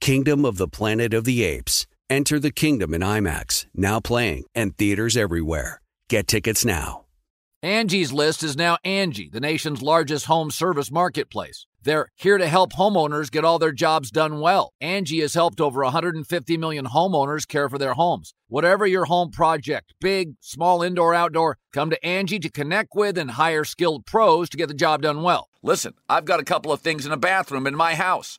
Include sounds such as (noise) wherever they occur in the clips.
Kingdom of the Planet of the Apes. Enter the kingdom in IMAX, now playing, and theaters everywhere. Get tickets now. Angie's List is now Angie, the nation's largest home service marketplace. They're here to help homeowners get all their jobs done well. Angie has helped over 150 million homeowners care for their homes. Whatever your home project, big, small, indoor, outdoor, come to Angie to connect with and hire skilled pros to get the job done well. Listen, I've got a couple of things in a bathroom in my house.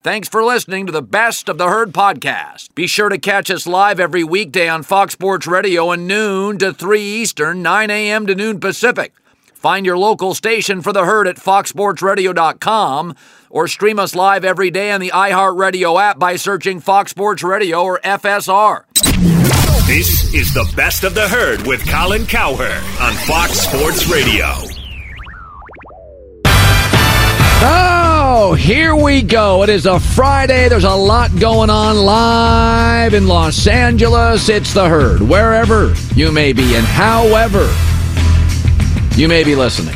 Thanks for listening to the Best of the Herd podcast. Be sure to catch us live every weekday on Fox Sports Radio at noon to 3 Eastern, 9 a.m. to noon Pacific. Find your local station for the herd at foxsportsradio.com or stream us live every day on the iHeartRadio app by searching Fox Sports Radio or FSR. This is the best of the herd with Colin Cowherd on Fox Sports Radio. Ah! Oh, here we go. It is a Friday. There's a lot going on live in Los Angeles. It's the herd, wherever you may be and however you may be listening.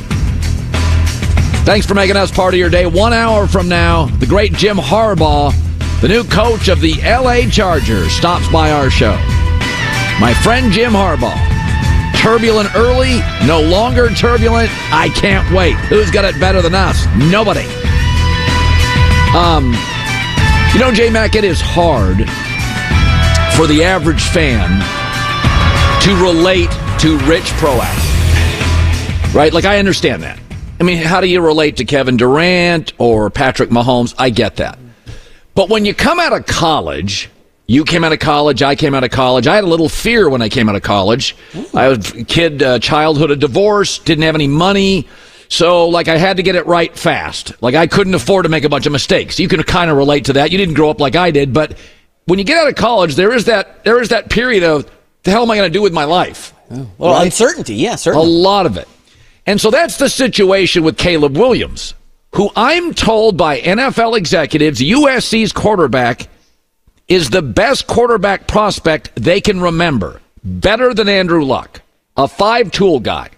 Thanks for making us part of your day. One hour from now, the great Jim Harbaugh, the new coach of the LA Chargers, stops by our show. My friend Jim Harbaugh. Turbulent early, no longer turbulent. I can't wait. Who's got it better than us? Nobody. Um, you know, J Mac, it is hard for the average fan to relate to Rich Proax right? Like, I understand that. I mean, how do you relate to Kevin Durant or Patrick Mahomes? I get that. But when you come out of college, you came out of college, I came out of college. I had a little fear when I came out of college. I was a kid, uh, childhood a divorce, didn't have any money. So, like, I had to get it right fast. Like, I couldn't afford to make a bunch of mistakes. You can kind of relate to that. You didn't grow up like I did, but when you get out of college, there is that there is that period of the hell am I going to do with my life? Well, right? uncertainty, yeah, certainly. A lot of it. And so that's the situation with Caleb Williams, who I'm told by NFL executives, USC's quarterback is the best quarterback prospect they can remember. Better than Andrew Luck, a five tool guy.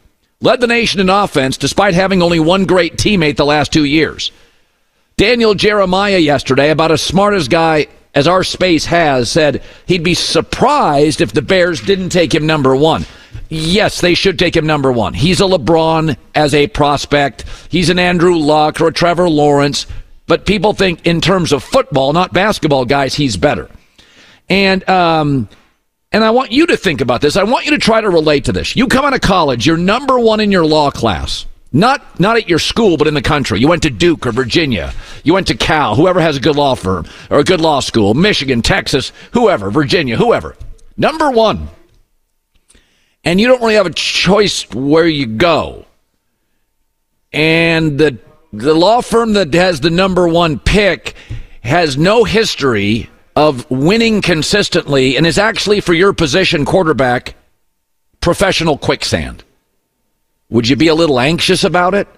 Led the nation in offense despite having only one great teammate the last two years. Daniel Jeremiah yesterday, about as smart as guy as our space has, said he'd be surprised if the Bears didn't take him number one yes, they should take him number one. He's a LeBron as a prospect. He's an Andrew Luck or a Trevor Lawrence. But people think in terms of football, not basketball, guys, he's better. And um, and I want you to think about this. I want you to try to relate to this. You come out of college, you're number one in your law class. Not not at your school, but in the country. You went to Duke or Virginia. You went to Cal, whoever has a good law firm or a good law school, Michigan, Texas, whoever, Virginia, whoever. Number one and you don't really have a choice where you go. And the the law firm that has the number one pick has no history of winning consistently and is actually for your position quarterback professional quicksand. Would you be a little anxious about it?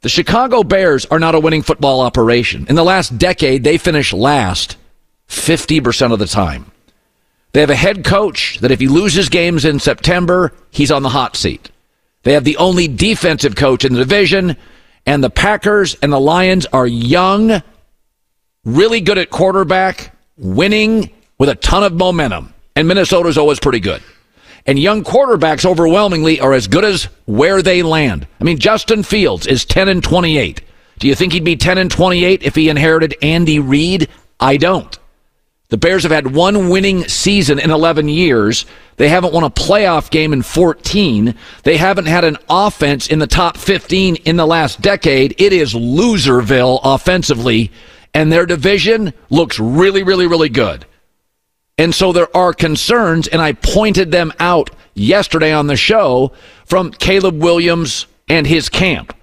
The Chicago Bears are not a winning football operation. In the last decade, they finish last 50% of the time. They have a head coach that if he loses games in September, he's on the hot seat. They have the only defensive coach in the division, and the Packers and the Lions are young, really good at quarterback, winning with a ton of momentum. And Minnesota's always pretty good. And young quarterbacks overwhelmingly are as good as where they land. I mean, Justin Fields is 10 and 28. Do you think he'd be 10 and 28 if he inherited Andy Reid? I don't. The Bears have had one winning season in 11 years. They haven't won a playoff game in 14. They haven't had an offense in the top 15 in the last decade. It is loserville offensively, and their division looks really, really, really good. And so there are concerns, and I pointed them out yesterday on the show from Caleb Williams and his camp.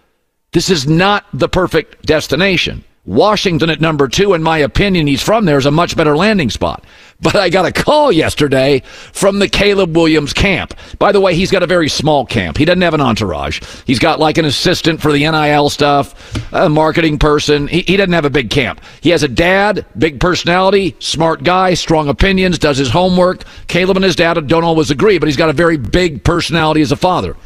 This is not the perfect destination. Washington at number two, in my opinion, he's from there, is a much better landing spot. But I got a call yesterday from the Caleb Williams camp. By the way, he's got a very small camp. He doesn't have an entourage. He's got like an assistant for the NIL stuff, a marketing person. He, he doesn't have a big camp. He has a dad, big personality, smart guy, strong opinions, does his homework. Caleb and his dad don't always agree, but he's got a very big personality as a father.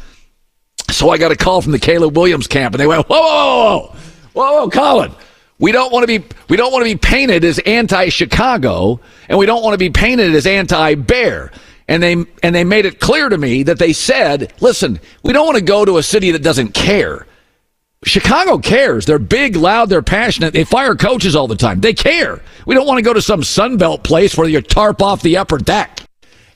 So I got a call from the Caleb Williams camp, and they went, whoa, whoa, whoa, whoa, whoa, Colin. We don't want to be we don't want to be painted as anti-Chicago and we don't want to be painted as anti-Bear. And they and they made it clear to me that they said, "Listen, we don't want to go to a city that doesn't care." Chicago cares. They're big, loud, they're passionate. They fire coaches all the time. They care. We don't want to go to some Sunbelt place where you tarp off the upper deck.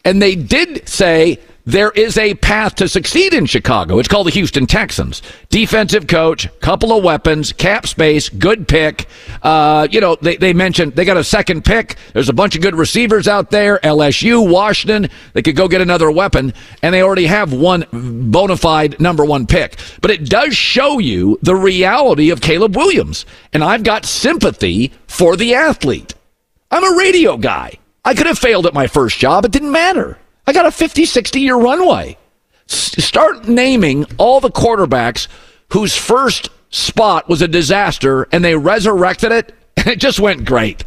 And they did say there is a path to succeed in Chicago. It's called the Houston Texans. Defensive coach, couple of weapons, cap space, good pick. Uh, you know, they, they mentioned they got a second pick. There's a bunch of good receivers out there. LSU, Washington, they could go get another weapon, and they already have one bona fide number one pick. But it does show you the reality of Caleb Williams. And I've got sympathy for the athlete. I'm a radio guy. I could have failed at my first job. It didn't matter. I got a 50, 60 year runway. S- start naming all the quarterbacks whose first spot was a disaster and they resurrected it (laughs) and it just went great.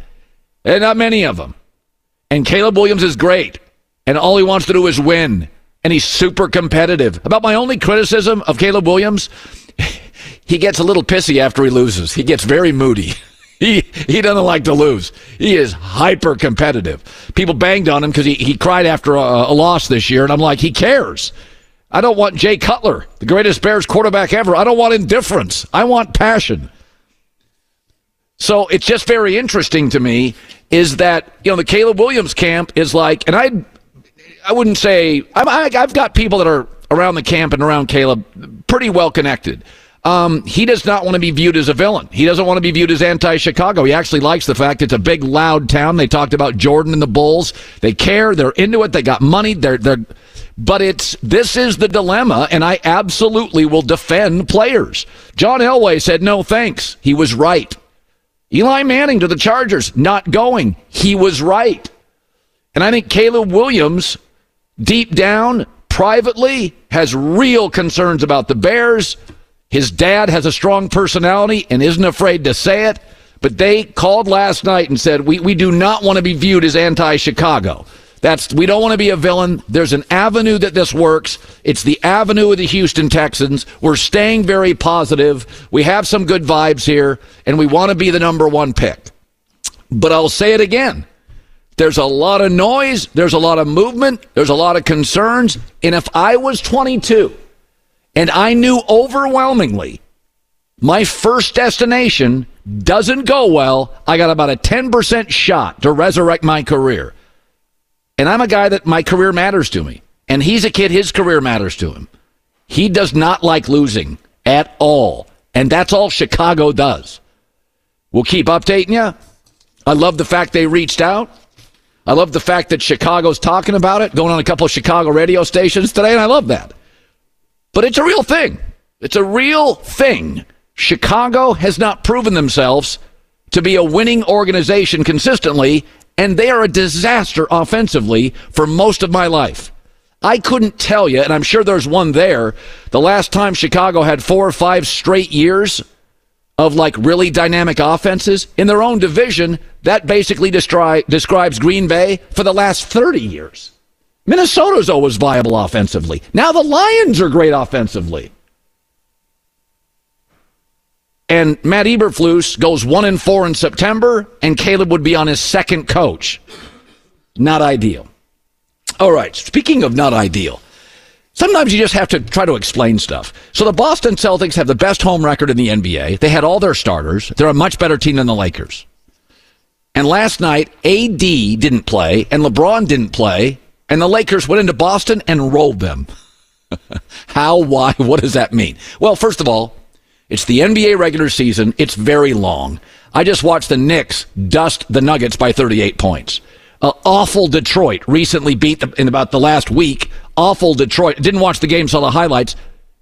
And not many of them. And Caleb Williams is great. And all he wants to do is win. And he's super competitive. About my only criticism of Caleb Williams, (laughs) he gets a little pissy after he loses. He gets very moody. (laughs) He he doesn't like to lose. He is hyper competitive. People banged on him because he, he cried after a, a, loss this year, and I'm like, he cares. I don't want Jay Cutler, the greatest Bears quarterback ever. I don't want indifference. I want passion. So it's just very interesting to me is that you know the Caleb Williams camp is like, and I I wouldn't say I, I've got people that are around the camp and around Caleb pretty well connected. Um, he does not want to be viewed as a villain. He doesn't want to be viewed as anti-Chicago. He actually likes the fact it's a big, loud town. They talked about Jordan and the Bulls. They care. They're into it. They got money. They're they're. But it's this is the dilemma, and I absolutely will defend players. John Elway said no thanks. He was right. Eli Manning to the Chargers, not going. He was right. And I think Caleb Williams, deep down, privately, has real concerns about the Bears his dad has a strong personality and isn't afraid to say it. But they called last night and said, we, we do not want to be viewed as anti Chicago. That's we don't want to be a villain. There's an avenue that this works. It's the avenue of the Houston Texans. We're staying very positive. We have some good vibes here, and we want to be the number one pick. But I'll say it again. There's a lot of noise, there's a lot of movement, there's a lot of concerns. And if I was 22 and I knew overwhelmingly my first destination doesn't go well, I got about a 10% shot to resurrect my career. And I'm a guy that my career matters to me. And he's a kid, his career matters to him. He does not like losing at all. And that's all Chicago does. We'll keep updating you. I love the fact they reached out. I love the fact that Chicago's talking about it, going on a couple of Chicago radio stations today, and I love that. But it's a real thing. It's a real thing. Chicago has not proven themselves to be a winning organization consistently, and they are a disaster offensively for most of my life. I couldn't tell you, and I'm sure there's one there, the last time Chicago had four or five straight years of like really dynamic offenses in their own division, that basically describes Green Bay for the last 30 years. Minnesota's always viable offensively. Now the Lions are great offensively. And Matt Eberflus goes one and four in September, and Caleb would be on his second coach. Not ideal. All right. Speaking of not ideal, sometimes you just have to try to explain stuff. So the Boston Celtics have the best home record in the NBA. They had all their starters. They're a much better team than the Lakers. And last night, AD didn't play, and LeBron didn't play, and the Lakers went into Boston and rolled them. (laughs) How? Why? What does that mean? Well, first of all, it's the NBA regular season. It's very long. I just watched the Knicks dust the Nuggets by 38 points. Uh, awful Detroit recently beat in about the last week. Awful Detroit. Didn't watch the game, saw the highlights.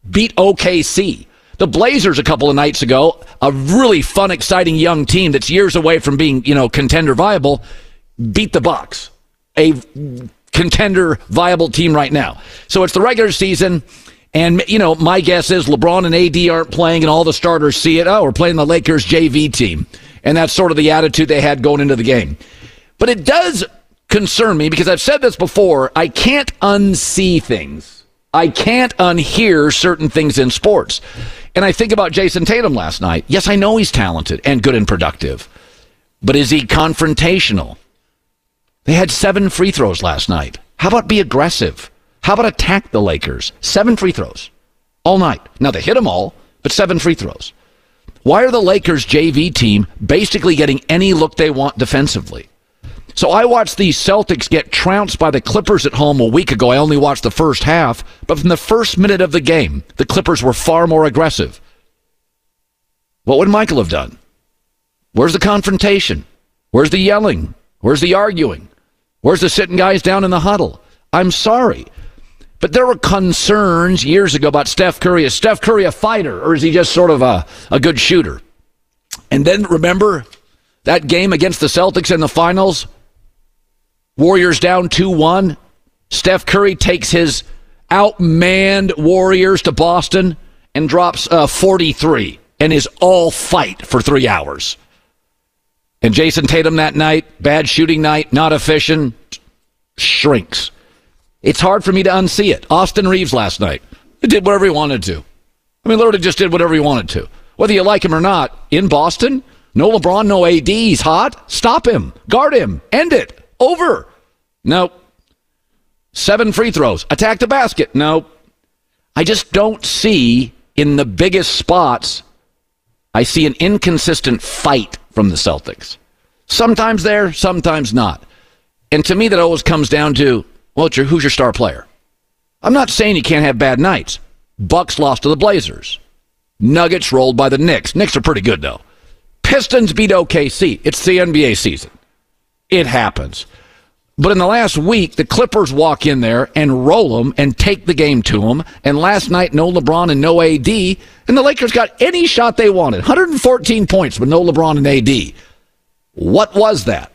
Beat OKC. The Blazers a couple of nights ago, a really fun, exciting young team that's years away from being, you know, contender viable, beat the Bucks. A contender viable team right now. So it's the regular season. And, you know, my guess is LeBron and AD aren't playing, and all the starters see it. Oh, we're playing the Lakers JV team. And that's sort of the attitude they had going into the game. But it does concern me because I've said this before. I can't unsee things, I can't unhear certain things in sports. And I think about Jayson Tatum last night. Yes, I know he's talented and good and productive, but is he confrontational? They had seven free throws last night. How about be aggressive? How about attack the Lakers? Seven free throws all night. Now they hit them all, but seven free throws. Why are the Lakers JV team basically getting any look they want defensively? So I watched the Celtics get trounced by the Clippers at home a week ago. I only watched the first half, but from the first minute of the game, the Clippers were far more aggressive. What would Michael have done? Where's the confrontation? Where's the yelling? Where's the arguing? Where's the sitting guys down in the huddle? I'm sorry. But there were concerns years ago about Steph Curry. Is Steph Curry a fighter or is he just sort of a, a good shooter? And then remember that game against the Celtics in the finals? Warriors down 2 1. Steph Curry takes his outmanned Warriors to Boston and drops uh, 43 and is all fight for three hours. And Jayson Tatum that night, bad shooting night, not efficient, shrinks. It's hard for me to unsee it. Austin Reaves last night did whatever he wanted to. I mean, literally just did whatever he wanted to. Whether you like him or not, in Boston, no LeBron, no AD, he's hot. Stop him, guard him, end it. Over. Nope. Seven free throws. Attack the basket. Nope. I just don't see in the biggest spots, I see an inconsistent fight from the Celtics. Sometimes there, sometimes not. And to me, that always comes down to well, your, who's your star player? I'm not saying you can't have bad nights. Bucks lost to the Blazers. Nuggets rolled by the Knicks. Knicks are pretty good, though. Pistons beat OKC. It's the NBA season. It happens. But in the last week, the Clippers walk in there and roll them and take the game to them. And last night, no LeBron and no AD. And the Lakers got any shot they wanted 114 points, but no LeBron and AD. What was that?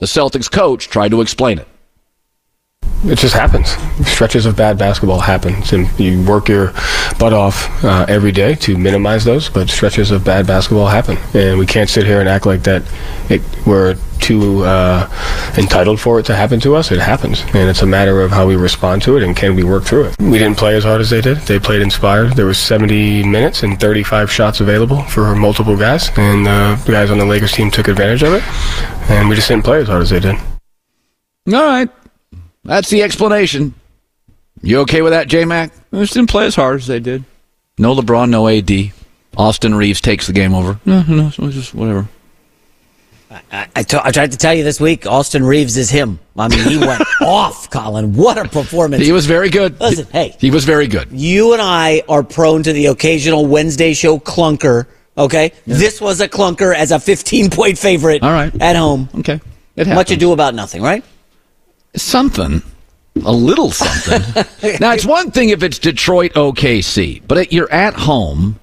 The Celtics coach tried to explain it it just happens. Stretches of bad basketball happens, and you work your butt off uh, every day to minimize those. But stretches of bad basketball happen, and we can't sit here and act like that it, we're too uh, entitled for it to happen to us. It happens, and it's a matter of how we respond to it and can we work through it. We didn't play as hard as they did. They played inspired. There was 70 minutes and 35 shots available for multiple guys, and uh, the guys on the Lakers team took advantage of it, and we just didn't play as hard as they did. All right. That's the explanation. You okay with that, J Mac? They just didn't play as hard as they did. No LeBron, no AD. Austin Reaves takes the game over. No, no, just whatever. I, I, t- I tried to tell you this week, Austin Reaves is him. I mean, he went (laughs) off, Colin. What a performance. He was very good. Listen, hey. He was very good. You and I are prone to the occasional Wednesday show clunker, okay? Yeah. This was a clunker as a 15 point favorite All right. at home. Okay. It Much ado about nothing, right? Something, a little something. (laughs) now, it's one thing if it's Detroit OKC, but you're at home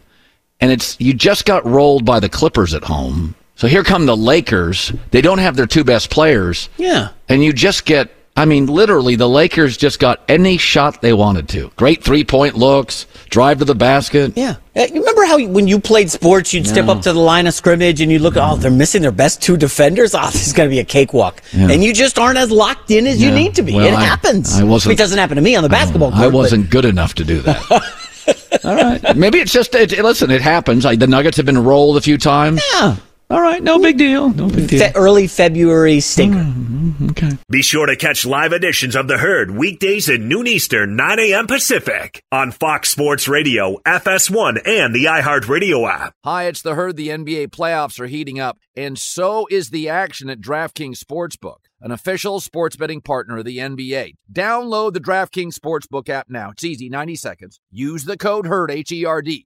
and it's you just got rolled by the Clippers at home. So here come the Lakers. They don't have their two best players. Yeah. And you just get I mean, literally, the Lakers just got any shot they wanted to. Great three point looks, drive to the basket. Yeah. Uh, You remember how when you played sports, you'd step up to the line of scrimmage and you look, oh, they're missing their best two defenders. (laughs) Oh, this is going to be a cakewalk. Yeah. And you just aren't as locked in as you need to be. Well, it I- happens. I wasn't- It doesn't happen to me on the basketball court. I wasn't good enough to do that. (laughs) All right. Maybe it's just, it, listen, it happens. Like, the Nuggets have been rolled a few times. Yeah. All right. No big deal. No big deal. Fe- early February stinker. Mm, mm, mm, okay. Be sure to catch live editions of The Herd weekdays at noon Eastern, 9 a.m. Pacific on Fox Sports Radio, FS1, and the iHeartRadio app. Hi, it's the herd. The NBA playoffs are heating up, and so is the action at DraftKings Sportsbook, an official sports betting partner of the NBA. Download the DraftKings Sportsbook app now. It's easy, 90 seconds. Use the code HERD, H E R D.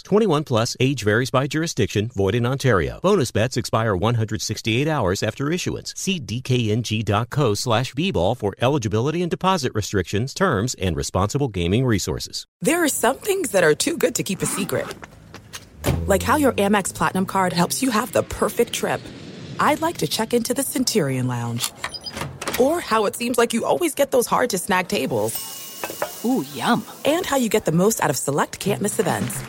21 plus, age varies by jurisdiction, void in Ontario. Bonus bets expire 168 hours after issuance. See dkng.co slash bball for eligibility and deposit restrictions, terms, and responsible gaming resources. There are some things that are too good to keep a secret. Like how your Amex Platinum card helps you have the perfect trip. I'd like to check into the Centurion Lounge. Or how it seems like you always get those hard to snag tables. Ooh, yum. And how you get the most out of select can't miss events.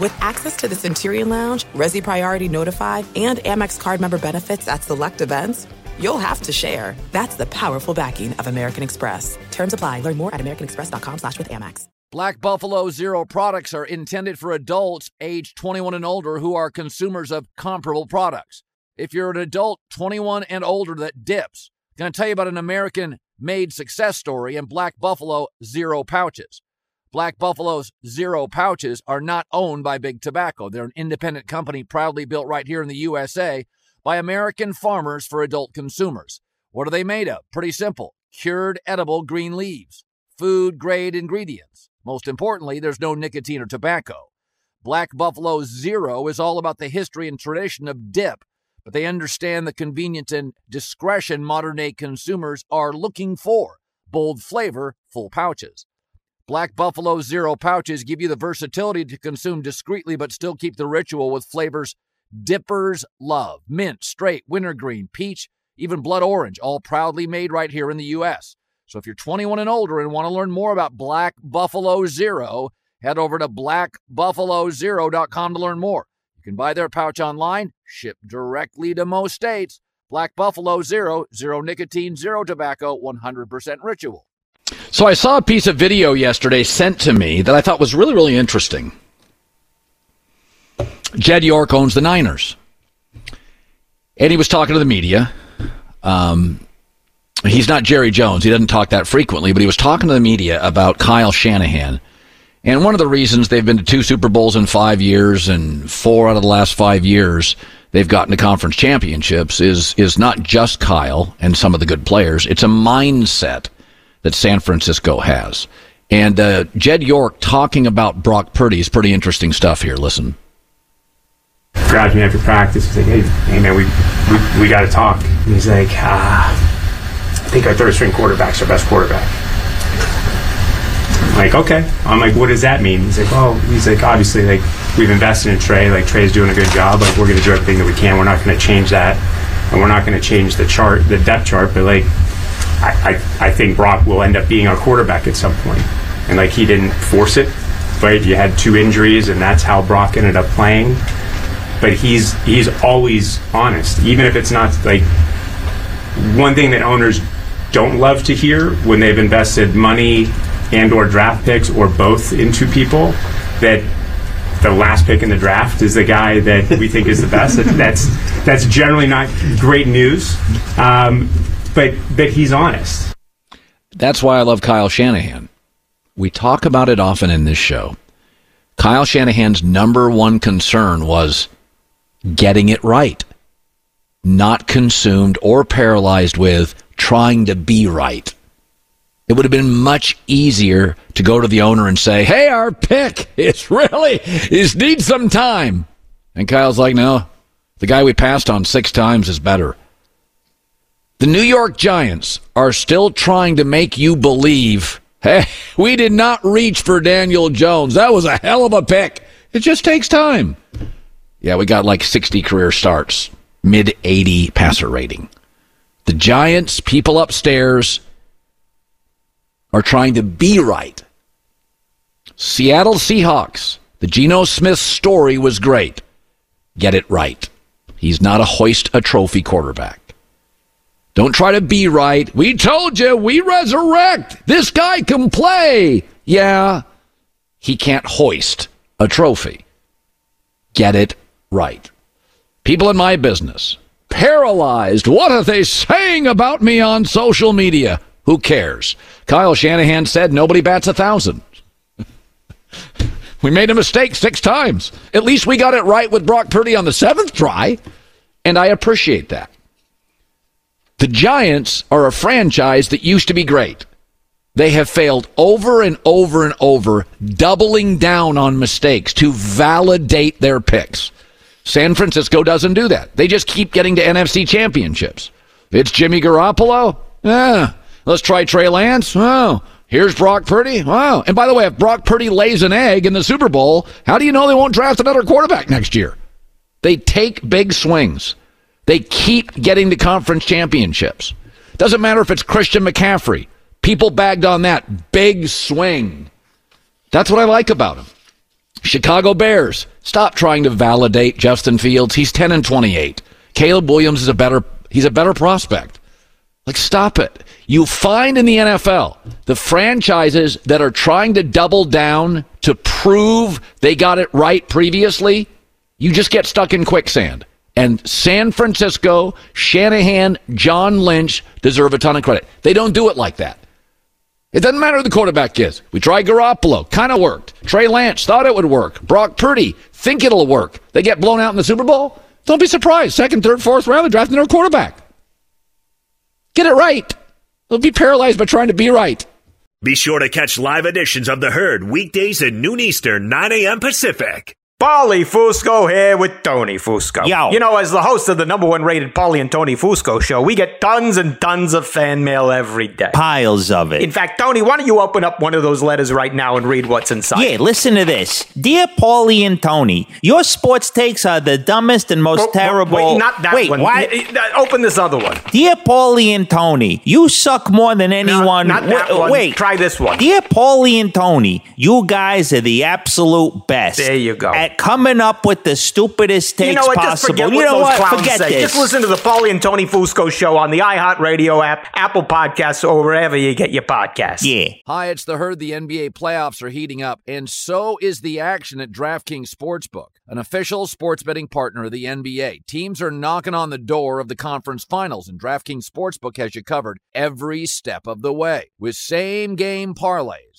With access to the Centurion Lounge, Resy Priority Notified, and Amex card member benefits at select events, you'll have to share. That's the powerful backing of American Express. Terms apply. Learn more at americanexpress.com slash with Amex. Black Buffalo Zero products are intended for adults age 21 and older who are consumers of comparable products. If you're an adult 21 and older that dips, I'm going to tell you about an American made success story in Black Buffalo Zero pouches. Black Buffalo's Zero pouches are not owned by Big Tobacco. They're an independent company proudly built right here in the USA by American farmers for adult consumers. What are they made of? Pretty simple cured edible green leaves, food grade ingredients. Most importantly, there's no nicotine or tobacco. Black Buffalo Zero is all about the history and tradition of dip, but they understand the convenience and discretion modern day consumers are looking for. Bold flavor, full pouches. Black Buffalo Zero pouches give you the versatility to consume discreetly but still keep the ritual with flavors dippers love mint, straight, wintergreen, peach, even blood orange, all proudly made right here in the U.S. So if you're 21 and older and want to learn more about Black Buffalo Zero, head over to blackbuffalozero.com to learn more. You can buy their pouch online, shipped directly to most states. Black Buffalo Zero, zero nicotine, zero tobacco, 100% ritual. So I saw a piece of video yesterday sent to me that I thought was really, really interesting. Jed York owns the Niners. And he was talking to the media. Um, he's not Jerry Jones. He doesn't talk that frequently, but he was talking to the media about Kyle Shanahan. And one of the reasons they've been to two Super Bowls in five years and four out of the last five years they've gotten to conference championships is is not just Kyle and some of the good players. It's a mindset that San Francisco has. And uh, Jed York talking about Brock Purdy is pretty interesting stuff here. Listen. grabbed me after practice. He's like, "Hey, hey man, we we, we got to talk." And he's like, ah, "I think our third string quarterback's our best quarterback." I'm like, okay. I'm like, what does that mean? He's like, well, he's like, obviously, like we've invested in Trey. Like Trey's doing a good job. Like we're going to do everything that we can. We're not going to change that, and we're not going to change the chart, the depth chart. But like, I, I I think Brock will end up being our quarterback at some point. And like he didn't force it, right? You had two injuries, and that's how Brock ended up playing but he's he's always honest, even if it's not like one thing that owners don't love to hear when they've invested money and or draft picks or both into people that the last pick in the draft is the guy that we think is the best. That's that's generally not great news, um, but but he's honest. That's why I love Kyle Shanahan. We talk about it often in this show. Kyle Shanahan's number one concern was getting it right, not consumed or paralyzed with trying to be right. It would have been much easier to go to the owner and say, "Hey, our pick is really is needs some time." And Kyle's like, "No, the guy we passed on six times is better." The New York Giants are still trying to make you believe, "Hey, we did not reach for Daniel Jones. That was a hell of a pick. It just takes time." Yeah, we got like 60 career starts, mid 80 passer rating. The Giants, people upstairs, are trying to be right. Seattle Seahawks, the Geno Smith story was great. Get it right. He's not a hoist a trophy quarterback. Don't try to be right. We told you, we resurrect. This guy can play. Yeah, he can't hoist a trophy. Get it right. People in my business, paralyzed. What are they saying about me on social media? Who cares? Kyle Shanahan said nobody bats a thousand. (laughs) we made a mistake six times. At least we got it right with Brock Purdy on the seventh try, and I appreciate that. The Giants are a franchise that used to be great. They have failed over and over and over, doubling down on mistakes to validate their picks. San Francisco doesn't do that. They just keep getting to NFC championships. It's Jimmy Garoppolo. Yeah. Let's try Trey Lance. Oh, here's Brock Purdy. Wow. And by the way, if Brock Purdy lays an egg in the Super Bowl, how do you know they won't draft another quarterback next year? They take big swings. They keep getting the conference championships. Doesn't matter if it's Christian McCaffrey. People bagged on that big swing. That's what I like about him. Chicago Bears, stop trying to validate Justin Fields. He's 10 and 28. Caleb Williams is a better he's a better prospect. Like stop it. You find in the NFL the franchises that are trying to double down to prove they got it right previously, you just get stuck in quicksand. And San Francisco, Shanahan, John Lynch deserve a ton of credit. They don't do it like that. It doesn't matter who the quarterback is. We tried Garoppolo, kind of worked. Trey Lance thought it would work. Brock Purdy, think it'll work. They get blown out in the Super Bowl. Don't be surprised. Second, third, fourth round, they're drafting their quarterback. Get it right. They'll be paralyzed by trying to be right. Be sure to catch live editions of The Herd weekdays at noon Eastern, 9 a.m. Pacific. Paulie Fusco here with Tony Fusco. Yo. You know, as the host of the number one rated Paulie and Tony Fusco show, we get tons and tons of fan mail every day. Piles of it. In fact, Tony, why don't you open up one of those letters right now and read what's inside? Yeah, listen to this. Dear Paulie and Tony, your sports takes are the dumbest and most Oh, terrible. Wait, not that Wait, one. what? Uh, uh, Open this other one. Dear Paulie and Tony, you suck more than anyone. not that one. Wait, Try this one. Dear Paulie and Tony, you guys are the absolute best. There you go. At coming up with the stupidest takes you know what? Just possible. forget you what know those what? clowns Forget say. this. Just listen to the Paulie and Tony Fusco show on the iHeartRadio app, Apple Podcasts, or wherever you get your podcasts. Yeah. Hi, it's the herd. The NBA playoffs are heating up, and so is the action at DraftKings Sportsbook, an official sports betting partner of the NBA. Teams are knocking on the door of the conference finals, and DraftKings Sportsbook has you covered every step of the way with same game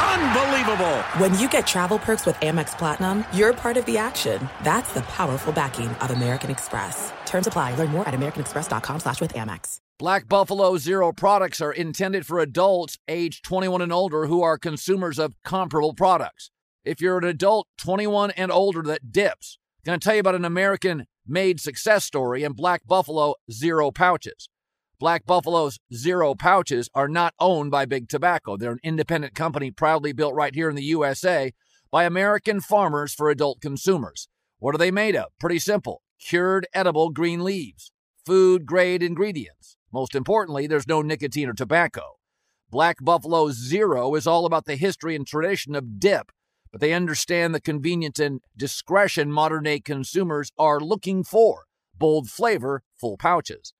Unbelievable! When you get travel perks with Amex Platinum, you're part of the action. That's the powerful backing of American Express. Terms apply. Learn more at americanexpress.com slash with Amex. Black Buffalo Zero products are intended for adults age 21 and older who are consumers of comparable products. If you're an adult 21 and older that dips, I'm going to tell you about an American made success story in Black Buffalo Zero pouches. Black Buffalo's Zero pouches are not owned by Big Tobacco. They're an independent company proudly built right here in the USA by American farmers for adult consumers. What are they made of? Pretty simple cured edible green leaves, food grade ingredients. Most importantly, there's no nicotine or tobacco. Black Buffalo Zero is all about the history and tradition of dip, but they understand the convenience and discretion modern day consumers are looking for. Bold flavor, full pouches.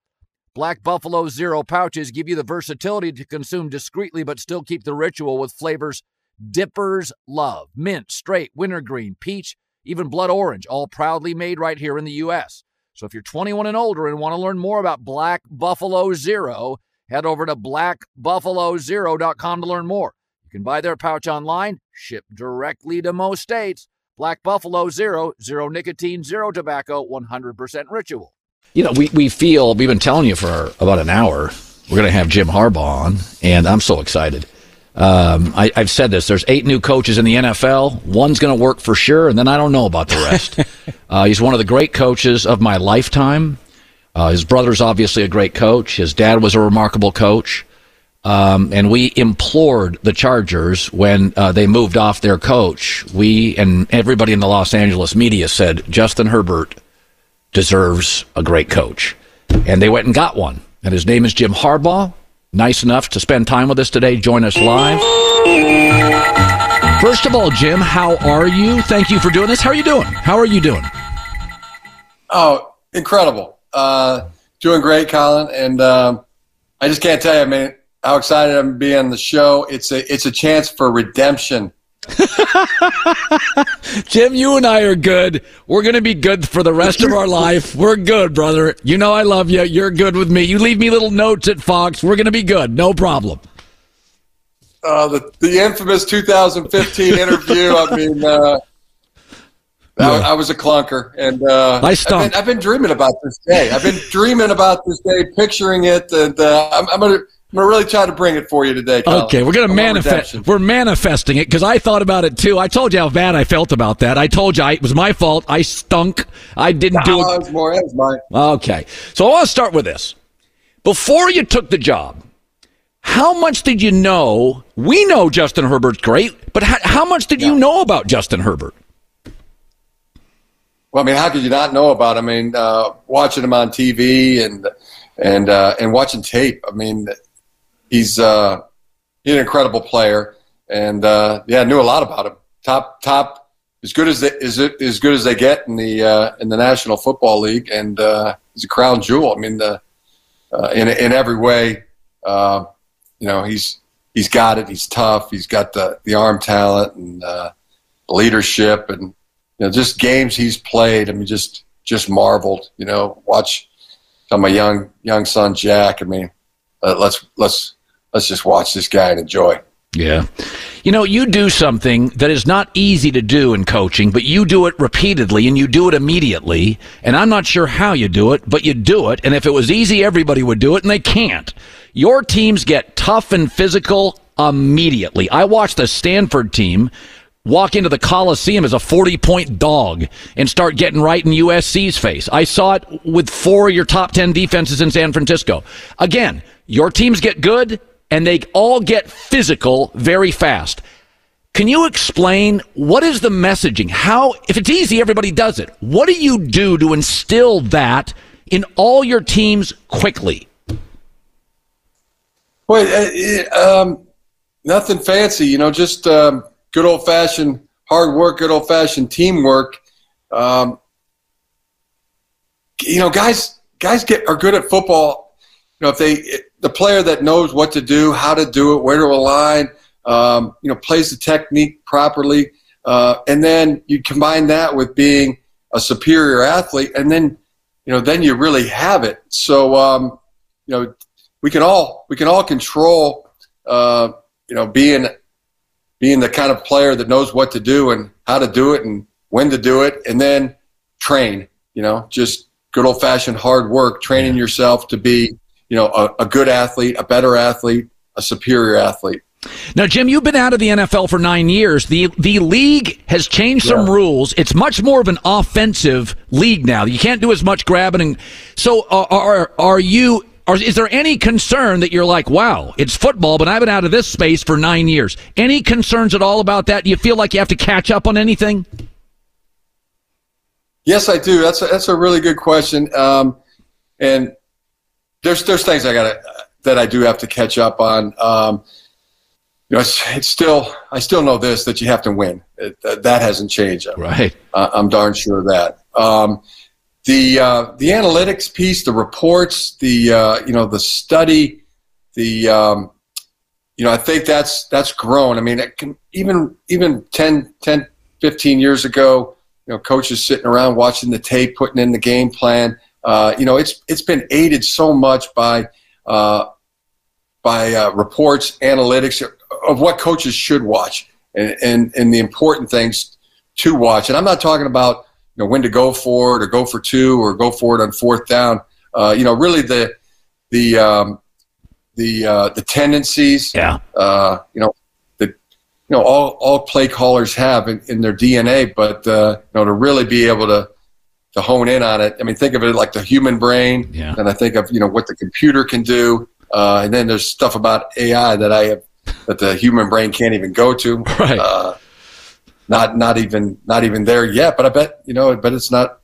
Black Buffalo Zero pouches give you the versatility to consume discreetly but still keep the ritual with flavors dippers love mint, straight, wintergreen, peach, even blood orange, all proudly made right here in the U.S. So if you're 21 and older and want to learn more about Black Buffalo Zero, head over to blackbuffalozero.com to learn more. You can buy their pouch online, ship directly to most states. Black Buffalo Zero, zero nicotine, zero tobacco, 100% ritual. You know, we, we feel, we've been telling you for about an hour, we're going to have Jim Harbaugh on, and I'm so excited. Um, I, have said this. There's eight new coaches in the NFL. One's going to work for sure, and then I don't know about the rest. (laughs) uh, he's one of the great coaches of my lifetime. Uh, his brother's obviously a great coach. His dad was a remarkable coach. Um, and we implored the Chargers when uh, they moved off their coach. We and everybody in the Los Angeles media said Justin Herbert deserves a great coach. And they went and got one. And his name is Jim Harbaugh nice enough to spend time with us today, join us live. First of all, Jim, how are you? Thank you for doing this. How are you doing? How are you doing? Oh, incredible. Uh, doing great, Colin. And um, I just can't tell you, I mean, how excited I'm to be on the show. It's a, it's a chance for redemption (laughs) Jim, you and I are good. We're going to be good for the rest of our (laughs) life. We're good, brother. You know I love you. You're good with me. You leave me little notes at Fox. We're going to be good. No problem. Uh, the, the infamous 2015 (laughs) interview. I mean, uh, yeah. I, I, was a clunker, and uh, I stunk. I've been, I've been, dreaming about this day. I've been dreaming about this day, picturing it, and uh, I'm, I'm going to I'm gonna really try to bring it for you today. Okay, we're gonna manifest. We're manifesting it because I thought about it too. I told you how bad I felt about that. I told you I, it was my fault. I stunk. I didn't no, do it. it was more, it was mine. Okay, so I want to start with this. Before you took the job, how much did you know? We know Justin Herbert's great, but how, how much did yeah. you know about Justin Herbert? Well, I mean, how could you not know about? Him? I mean, uh, watching him on TV and and uh, and watching tape. I mean he's uh, he's an incredible player, and uh, yeah, knew a lot about him. Top top as good as they, is it as good as they get in the uh, in the National Football League, and uh, he's a crown jewel. I mean, the, uh, in in every way, uh, you know, he's he's got it. He's tough. He's got the the arm talent and uh, leadership, and you know, just games he's played. I mean, just just marveled. You know, watch. Tell my young young son Jack. I mean, let's let's let's just watch this guy and enjoy. Yeah. You know, you do something that is not easy to do in coaching, but you do it repeatedly and you do it immediately. And I'm not sure how you do it, but you do it. And if it was easy, everybody would do it, and they can't. Your teams get tough and physical immediately. I watched the Stanford team walk into the Coliseum as a 40 point dog and start getting right in USC's face. I saw it with four of your top 10 defenses in San Francisco. Again, your teams get good and they all get physical very fast. Can you explain what is the messaging? How, if it's easy, everybody does it. What do you do to instill that in all your teams quickly? Well, uh, um, nothing fancy, you know, just um, good old fashioned hard work, good old fashioned teamwork. Um, you know, guys, guys get are good at football. You know, if they the player that knows what to do, how to do it, where to align, um, you know, plays the technique properly. uh, and then you combine that with being a superior athlete, and then you know then you really have it. So um, you know we can all we can all control uh, you know being being the kind of player that knows what to do and how to do it and when to do it, and then train. You know, just good old fashioned hard work, training yourself to be you know a, a good athlete, a better athlete, a superior athlete. Now, Jim, you've been out of the NFL for nine years. The the league has changed yeah. some rules. It's much more of an offensive league now. You can't do as much grabbing. And, so, are are, are you? Are, is there any concern that you're like, wow, it's football, but I've been out of this space for nine years? Any concerns at all about that? Do you feel like you have to catch up on anything? Yes, I do. That's a, that's a really good question. Um, and there's there's things I got that I do have to catch up on. Um, you know, it's, it's, still I still know this that you have to win. It, that hasn't changed. I'm, right. Uh, I'm darn sure of that. Um, the uh, the analytics piece, the reports, the uh, you know the study, the um, you know I think that's that's grown. I mean, can, even even 10, 10, 15 years ago, you know, coaches sitting around watching the tape, putting in the game plan. Uh, you know, it's it's been aided so much by uh, by uh, reports, analytics of what coaches should watch, and, and and the important things to watch. And I'm not talking about you know when to go for it or go for two or go for it on fourth down. Uh, you know, really the the um, the uh, the tendencies. Yeah. Uh, you know, you know all all play callers have in, in their DNA, but uh, you know to really be able to to hone in on it. I mean, think of it like the human brain, yeah. and I think of you know what the computer can do, uh, and then there's stuff about AI that I have that the human brain can't even go to. (laughs) Right. Uh, not not even not even there yet, but I bet you know, but it's not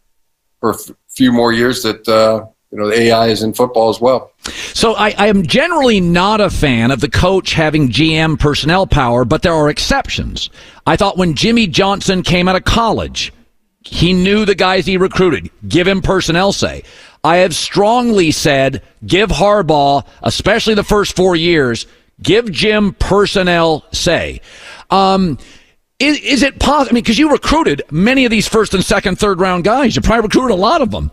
for a f- few more years that uh, you know, the AI is in football as well. So I, I, am generally not a fan of the coach having GM personnel power, but there are exceptions. I thought when Jimmy Johnson came out of college, he knew the guys he recruited. Give him personnel say. I have strongly said give Harbaugh, especially the first four years, give Jim personnel say. Um, is, is it possible? I mean, because you recruited many of these first and second, third round guys. You probably recruited a lot of them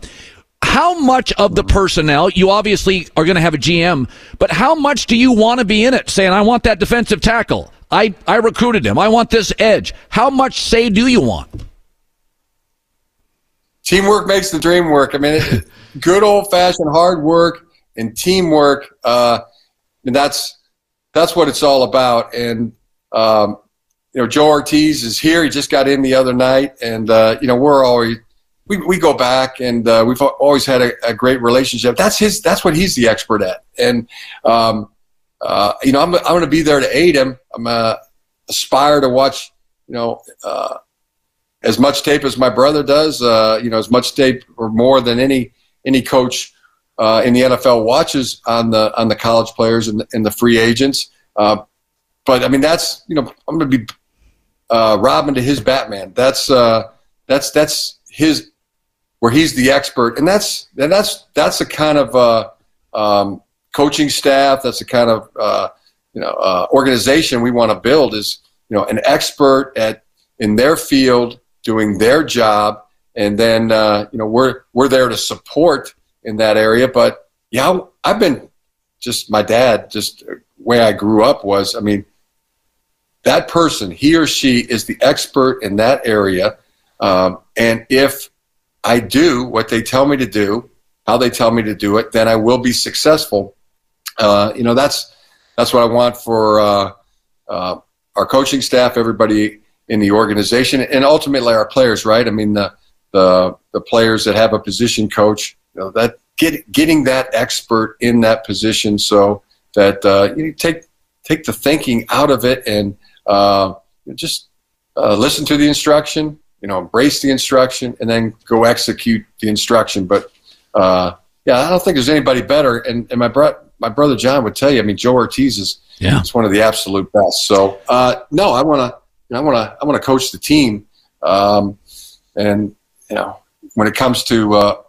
how much of the personnel you obviously are going to have a GM, but how much do you want to be in it? Saying, I want that defensive tackle. I, I recruited him. I want this edge. How much say do you want? Teamwork makes the dream work. I mean, it, (laughs) good old fashioned hard work and teamwork. Uh, and that's that's what it's all about. And um, you know, Joe Hortiz is here. He just got in the other night, and uh, you know, we're always we, we go back and uh, we've always had a, a, great relationship. That's his. That's what he's the expert at. And um, uh, you know, I'm I'm going to be there to aid him. I'm uh, aspire to watch. You know, uh, as much tape as my brother does. Uh, you know, as much tape or more than any any coach uh, in the NFL watches on the on the college players and, and the free agents. Uh, but I mean, that's you know, I'm going to be Robin to his Batman. That's that's that's his where he's the expert, and that's and that's that's the kind of uh, um, coaching staff. That's the kind of uh, you know uh, organization we want to build. Is you know an expert at in their field doing their job, and then uh, you know we're we're there to support in that area. But yeah, I've been just my dad. Just way I grew up was, I mean, that person, he or she is the expert in that area. Um, and if I do what they tell me to do, how they tell me to do it, then I will be successful. Uh, you know, that's that's what I want for uh, uh, our coaching staff, everybody in the organization, and ultimately our players. Right? I mean, the the, the players that have a position coach, you know, that get, getting that expert in that position, so that uh, you take take the thinking out of it and uh, just uh, listen to the instruction you know, embrace the instruction and then go execute the instruction. But uh, yeah, I don't think there's anybody better. And, and my bro- my brother John would tell you. I mean, Joe Hortiz is yeah. is one of the absolute best. So uh, no, I want to I want to I want to coach the team. Um, and you know, when it comes to uh,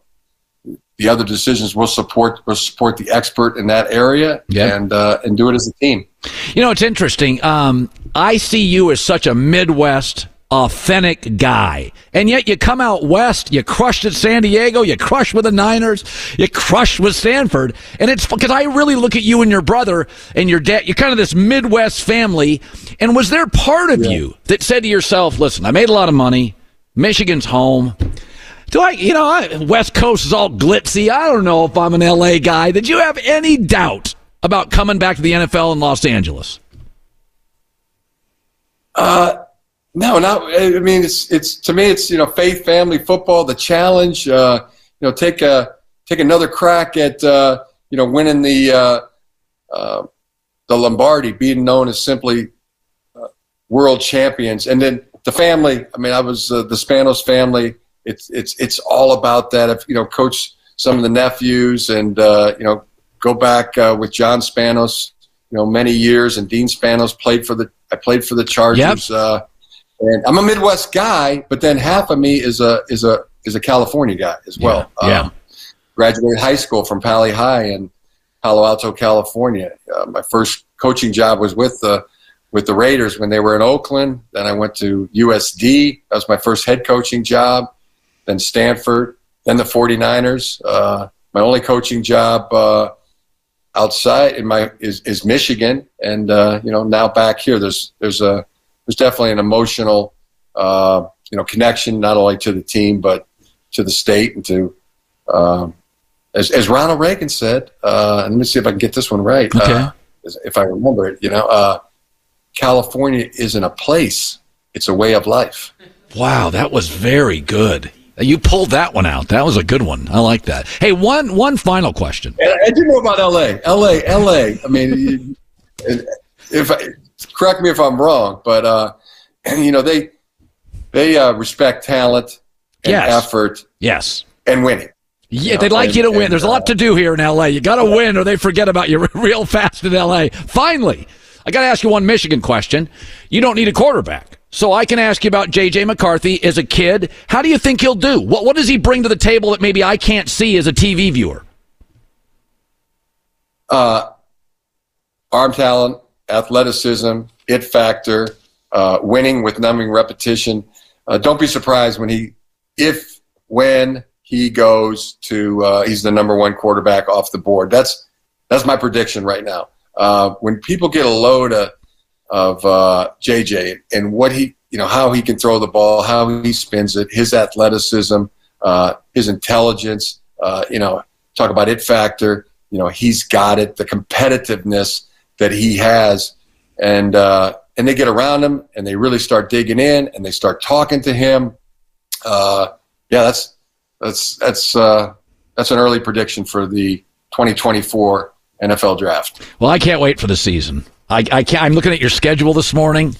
the other decisions, we'll support we'll support the expert in that area yeah. and uh, and do it as a team. You know, it's interesting. Um, I see you as such a Midwest authentic guy. And yet you come out west, you crushed at San Diego, you crushed with the Niners, you crushed with Stanford. And it's because I really look at you and your brother and your dad, you're kind of this Midwest family. And was there part of yeah. you that said to yourself, listen, I made a lot of money, Michigan's home. Do I, you know, I, West Coast is all glitzy. I don't know if I'm an LA guy. Did you have any doubt about coming back to the NFL in Los Angeles? Uh, no, not. I mean, it's it's to me, it's you know, faith, family, football, the challenge. Uh, you know, take a take another crack at uh, you know winning the uh, uh, the Lombardi, being known as simply uh, world champions, and then the family. I mean, I was uh, the Spanos family. It's it's it's all about that. If you know, coach some of the nephews, and uh, you know, go back uh, with John Spanos. You know, many years, and Dean Spanos played for the. I played for the Chargers. Yep. And I'm a Midwest guy, but then half of me is a is a is a California guy as well. Yeah. yeah. Um, graduated high school from Paly High in Palo Alto, California. Uh, my first coaching job was with the with the Raiders when they were in Oakland. Then I went to USD. That was my first head coaching job. Then Stanford. Then the 49ers. Uh, my only coaching job uh, outside in my is, is Michigan, and uh, you know now back here. There's there's a there's definitely an emotional, uh, you know, connection not only to the team but to the state and to, um, as, as Ronald Reagan said. Uh, let me see if I can get this one right. Okay. Uh, if I remember it, you know, uh, California isn't a place; it's a way of life. Wow, that was very good. You pulled that one out. That was a good one. I like that. Hey, one one final question. I, I do know about L.A. L.A. L.A. I mean, (laughs) if I, correct me if I'm wrong, but uh, (clears throat) you know they they uh, respect talent and yes. effort. Yes, and winning. Yeah, they'd like and, you to win. There's a lot to do here in LA. You got to win, or they forget about you (laughs) real fast in LA. Finally, I got to ask you one Michigan question. You don't need a quarterback. So I can ask you about J.J. McCarthy as a kid. How do you think he'll do? What, what does he bring to the table that maybe I can't see as a TV viewer? Uh, arm talent, athleticism, it factor, uh, winning with numbing repetition. Uh, don't be surprised when he, if, when he goes to, uh, he's the number one quarterback off the board. That's, that's my prediction right now. Uh, when people get a load of, of JJ uh, and what he, you know, how he can throw the ball, how he spins it, his athleticism, uh, his intelligence, you know, talk about it factor. You know, he's got it. The competitiveness that he has, and uh, and they get around him and they really start digging in and they start talking to him. Uh, yeah, that's that's that's uh, that's an early prediction for the 2024 NFL draft. Well, I can't wait for the season. I, I can't, I'm looking at your schedule this morning.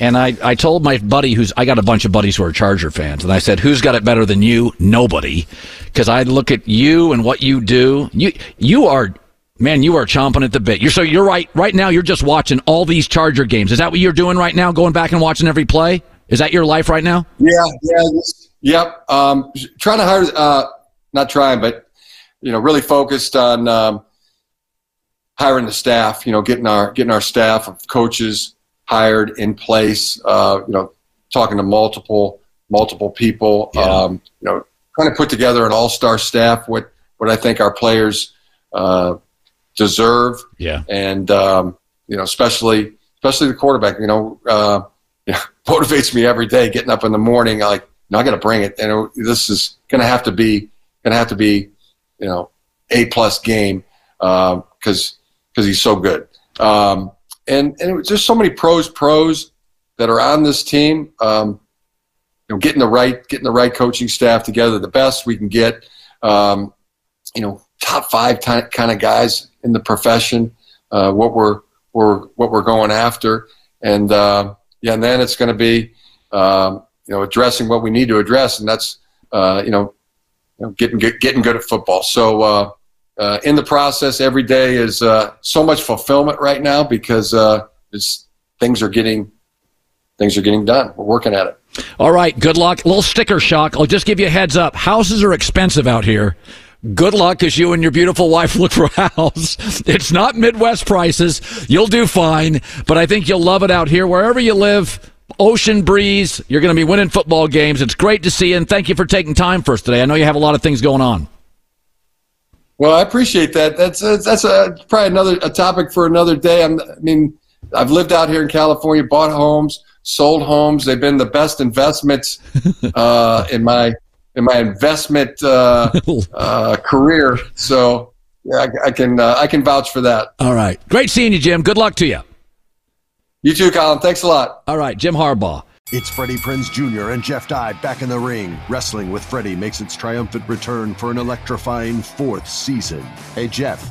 And I, I told my buddy who's I got a bunch of buddies who are Charger fans, and I said, "Who's got it better than you? Nobody." Because I look at you and what you do. You you are Man, you are chomping at the bit. You're so you're right. Right now, you're just watching all these Charger games. Is that what you're doing right now? Going back and watching every play? Is that your life right now? Yeah, yeah, yep. Um, trying to hire, uh, not trying, but you know, really focused on um, hiring the staff. You know, getting our getting our staff of coaches hired in place. Uh, you know, talking to multiple multiple people. Yeah. Um, you know, trying to put together an all star staff. What what I think our players. Uh, deserve. Yeah. And um, you know, especially especially the quarterback. You know, uh, you (laughs) know, motivates me every day. Getting up in the morning, like, no, I got to bring it. And this is going to have to be going to have to be, you know, a plus game because um, because he's so good. Um, and and there's so many pros pros that are on this team. Um, you know, getting the right getting the right coaching staff together, the best we can get. Um, you know, top five kind of guys in the profession. Uh, what we're, we're what we're going after, and uh, yeah, and then it's going to be um, you know addressing what we need to address, and that's uh, you, know, you know getting good, getting good at football. So uh, uh, in the process, every day is uh, so much fulfillment right now because things are getting things are getting done. We're working at it. All right, good luck. A little sticker shock. I'll just give you a heads up. Houses are expensive out here. Good luck as you and your beautiful wife look for a house. (laughs) It's not Midwest prices. You'll do fine, but I think you'll love it out here. Wherever you live, ocean breeze. You're going to be winning football games. It's great to see you, and thank you for taking time for us today. I know you have a lot of things going on. Well, I appreciate that. That's that's a, probably another a topic for another day. I'm, I mean, I've lived out here in California, bought homes, sold homes. They've been the best investments (laughs) uh, in my in my investment uh, (laughs) uh, career. So yeah, I, I can uh, I can vouch for that. All right, great seeing you, Jim. Good luck to you. You too, Colin. Thanks a lot. All right, Jim Harbaugh. It's Freddie Prinze Jr. and Jeff Dye back in the ring. Wrestling with Freddie makes its triumphant return for an electrifying fourth season. Hey, Jeff.